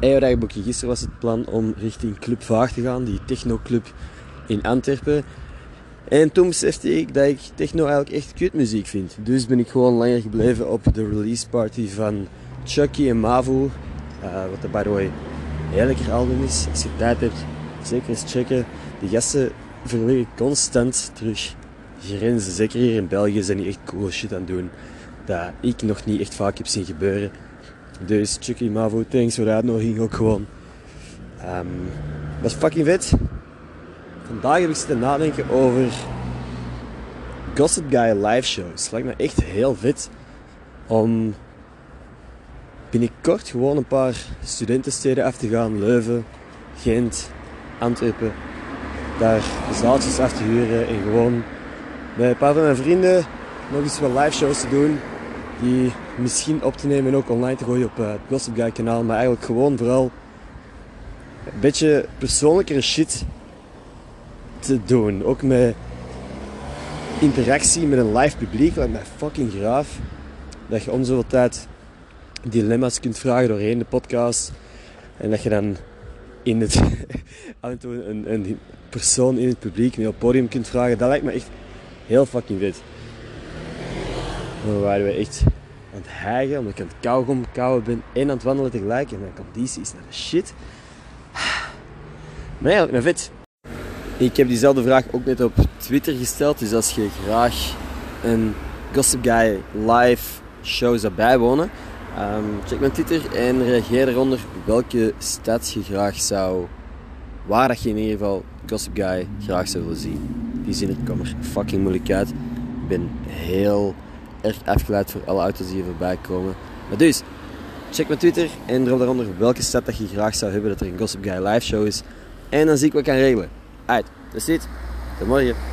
Eierdagboekje. Gisteren was het plan om richting Club Vaag te gaan, die technoclub in Antwerpen. En toen besefte ik dat ik techno eigenlijk echt kutmuziek vind. Dus ben ik gewoon langer gebleven op de release party van Chucky en Mavu. Uh, wat de by the way een heel album is. Als je tijd hebt, zeker eens checken. Die gasten verleggen constant terug grenzen. Zeker hier in België zijn die echt cool shit aan het doen. Dat ik nog niet echt vaak heb zien gebeuren. Dus Chucky, Mavu, thanks voor de uitnodiging ook gewoon. Um, was fucking vet. Vandaag heb ik zitten nadenken over Gossip Guy live shows. Lijkt me echt heel vet om binnenkort gewoon een paar studentensteden af te gaan. Leuven, Gent, Antwerpen. Daar zaaltjes af te huren en gewoon met een paar van mijn vrienden nog eens wat live shows te doen. Die misschien op te nemen en ook online te gooien op het Gossip Guy kanaal. Maar eigenlijk gewoon vooral een beetje persoonlijkere shit te doen. Ook met interactie met een live publiek lijkt mij fucking graaf. Dat je om zoveel tijd dilemma's kunt vragen doorheen de podcast. En dat je dan in het, af een, een persoon in het publiek op het podium kunt vragen. Dat lijkt me echt heel fucking vet. Dan waren we echt aan het hijgen, omdat ik aan het kauwgom kauwen ben en aan het wandelen tegelijk. En mijn conditie is naar de shit. Maar eigenlijk naar vet. Ik heb diezelfde vraag ook net op Twitter gesteld. Dus als je graag een Gossip Guy live show zou bijwonen, um, check mijn Twitter en reageer eronder welke stad je graag zou. Waar dat je in ieder geval Gossip Guy graag zou willen zien. Die zin kwam er fucking moeilijk uit. Ik ben heel erg afgeleid voor alle auto's die hier voorbij komen. Maar dus, check mijn Twitter en drop daaronder welke stad dat je graag zou hebben dat er een Gossip Guy live show is. En dan zie ik wat ik kan regelen. Uit, dat is dit. Tot morgen.